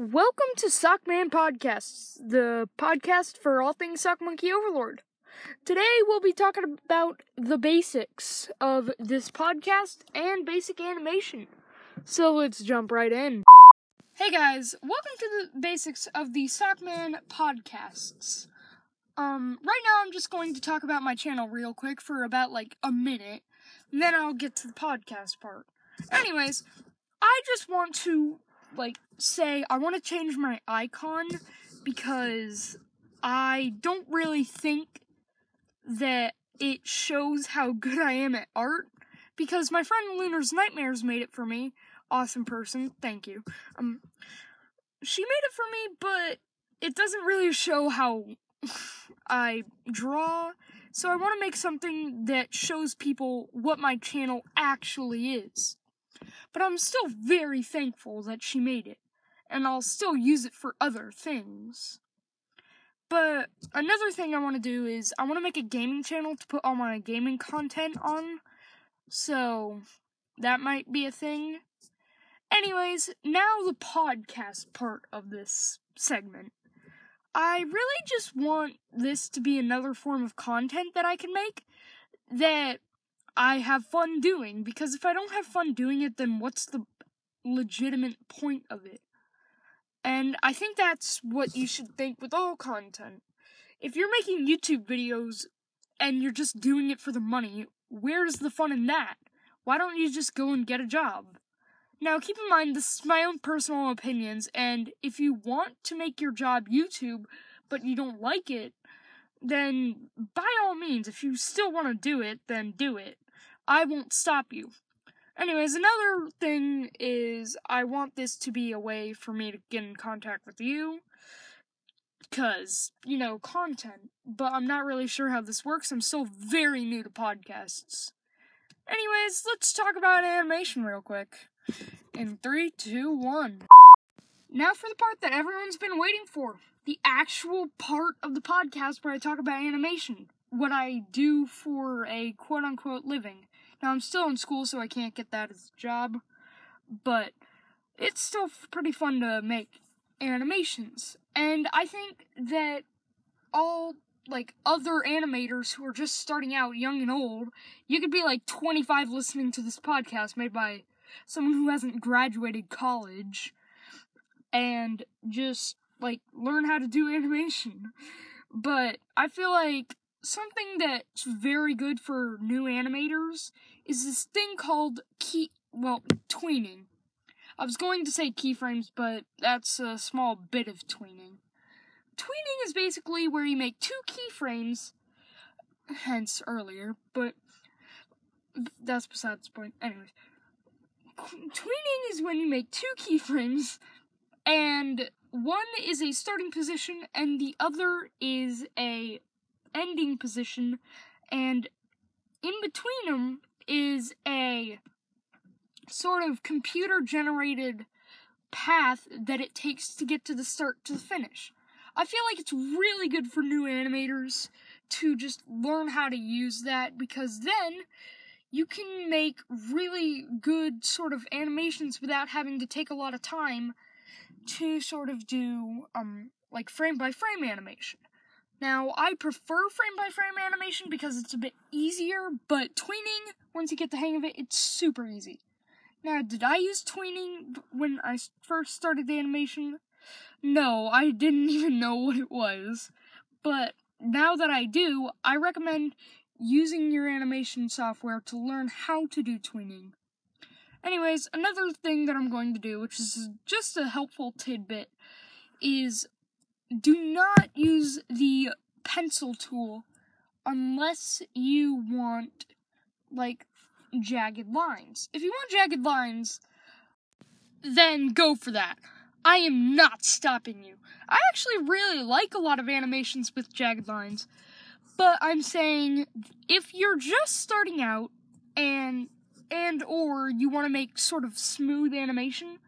Welcome to Sockman Podcasts, the podcast for all things Sock Monkey Overlord. Today we'll be talking about the basics of this podcast and basic animation. So let's jump right in. Hey guys, welcome to the basics of the Sockman Podcasts. Um, right now I'm just going to talk about my channel real quick for about like a minute, and then I'll get to the podcast part. Anyways, I just want to like say I want to change my icon because I don't really think that it shows how good I am at art because my friend Lunar's Nightmares made it for me. Awesome person, thank you. Um she made it for me, but it doesn't really show how I draw. So I want to make something that shows people what my channel actually is. But I'm still very thankful that she made it, and I'll still use it for other things. But another thing I want to do is I want to make a gaming channel to put all my gaming content on. So that might be a thing. Anyways, now the podcast part of this segment. I really just want this to be another form of content that I can make that I have fun doing because if I don't have fun doing it, then what's the legitimate point of it? And I think that's what you should think with all content. If you're making YouTube videos and you're just doing it for the money, where's the fun in that? Why don't you just go and get a job? Now, keep in mind, this is my own personal opinions, and if you want to make your job YouTube, but you don't like it, then by all means, if you still want to do it, then do it. I won't stop you. Anyways, another thing is I want this to be a way for me to get in contact with you. Because, you know, content. But I'm not really sure how this works. I'm still very new to podcasts. Anyways, let's talk about animation real quick. In three, two, one. Now for the part that everyone's been waiting for the actual part of the podcast where I talk about animation. What I do for a quote unquote living. Now, I'm still in school, so I can't get that as a job, but it's still pretty fun to make animations. And I think that all like other animators who are just starting out, young and old, you could be like 25 listening to this podcast made by someone who hasn't graduated college and just like learn how to do animation. But I feel like something that's very good for new animators is this thing called key well tweening. I was going to say keyframes, but that's a small bit of tweening. Tweening is basically where you make two keyframes, hence earlier, but that's besides the point. Anyways, tweening is when you make two keyframes, and one is a starting position, and the other is a ending position, and in between them is a sort of computer generated path that it takes to get to the start to the finish. I feel like it's really good for new animators to just learn how to use that because then you can make really good sort of animations without having to take a lot of time to sort of do um like frame by frame animation. Now, I prefer frame by frame animation because it's a bit easier, but tweening, once you get the hang of it, it's super easy. Now, did I use tweening when I first started the animation? No, I didn't even know what it was. But now that I do, I recommend using your animation software to learn how to do tweening. Anyways, another thing that I'm going to do, which is just a helpful tidbit, is do not use the pencil tool unless you want like jagged lines. If you want jagged lines, then go for that. I am not stopping you. I actually really like a lot of animations with jagged lines, but I'm saying if you're just starting out and and or you want to make sort of smooth animation,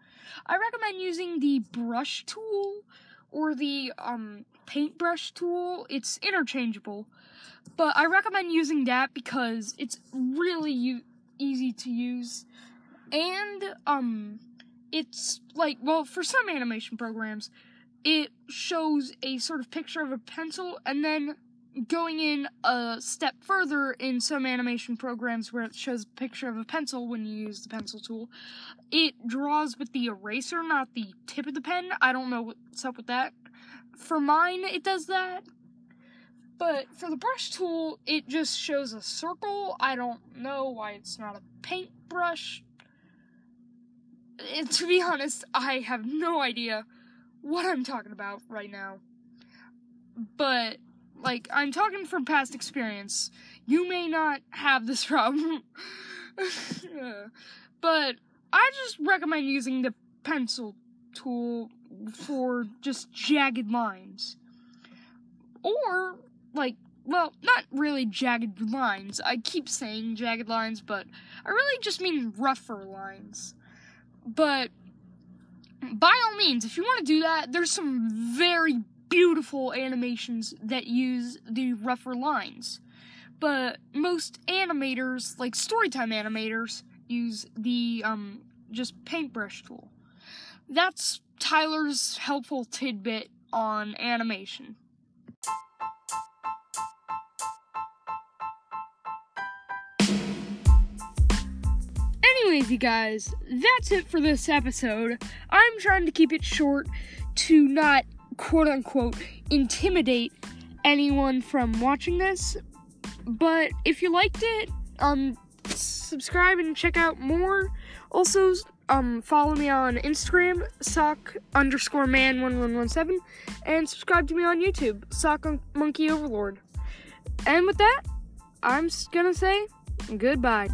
I recommend using the brush tool or the um, paintbrush tool. It's interchangeable, but I recommend using that because it's really u- easy to use, and um, it's like, well, for some animation programs, it shows a sort of picture of a pencil and then going in a step further in some animation programs where it shows a picture of a pencil when you use the pencil tool, it draws with the eraser, not the tip of the pen. I don't know what's up with that. For mine, it does that. But for the brush tool, it just shows a circle. I don't know why it's not a paintbrush. To be honest, I have no idea what I'm talking about right now. But like I'm talking from past experience. You may not have this problem. but I just recommend using the pencil tool for just jagged lines. Or like well, not really jagged lines. I keep saying jagged lines, but I really just mean rougher lines. But by all means, if you want to do that, there's some very beautiful animations that use the rougher lines. But most animators, like Storytime animators, use the um, just paintbrush tool. That's Tyler's helpful tidbit on animation. Anyways, you guys, that's it for this episode. I'm trying to keep it short to not quote unquote intimidate anyone from watching this. But if you liked it, um subscribe and check out more. Also, um follow me on Instagram, sock underscore man one one one seven, and subscribe to me on YouTube, sock monkey overlord. And with that, I'm gonna say goodbye.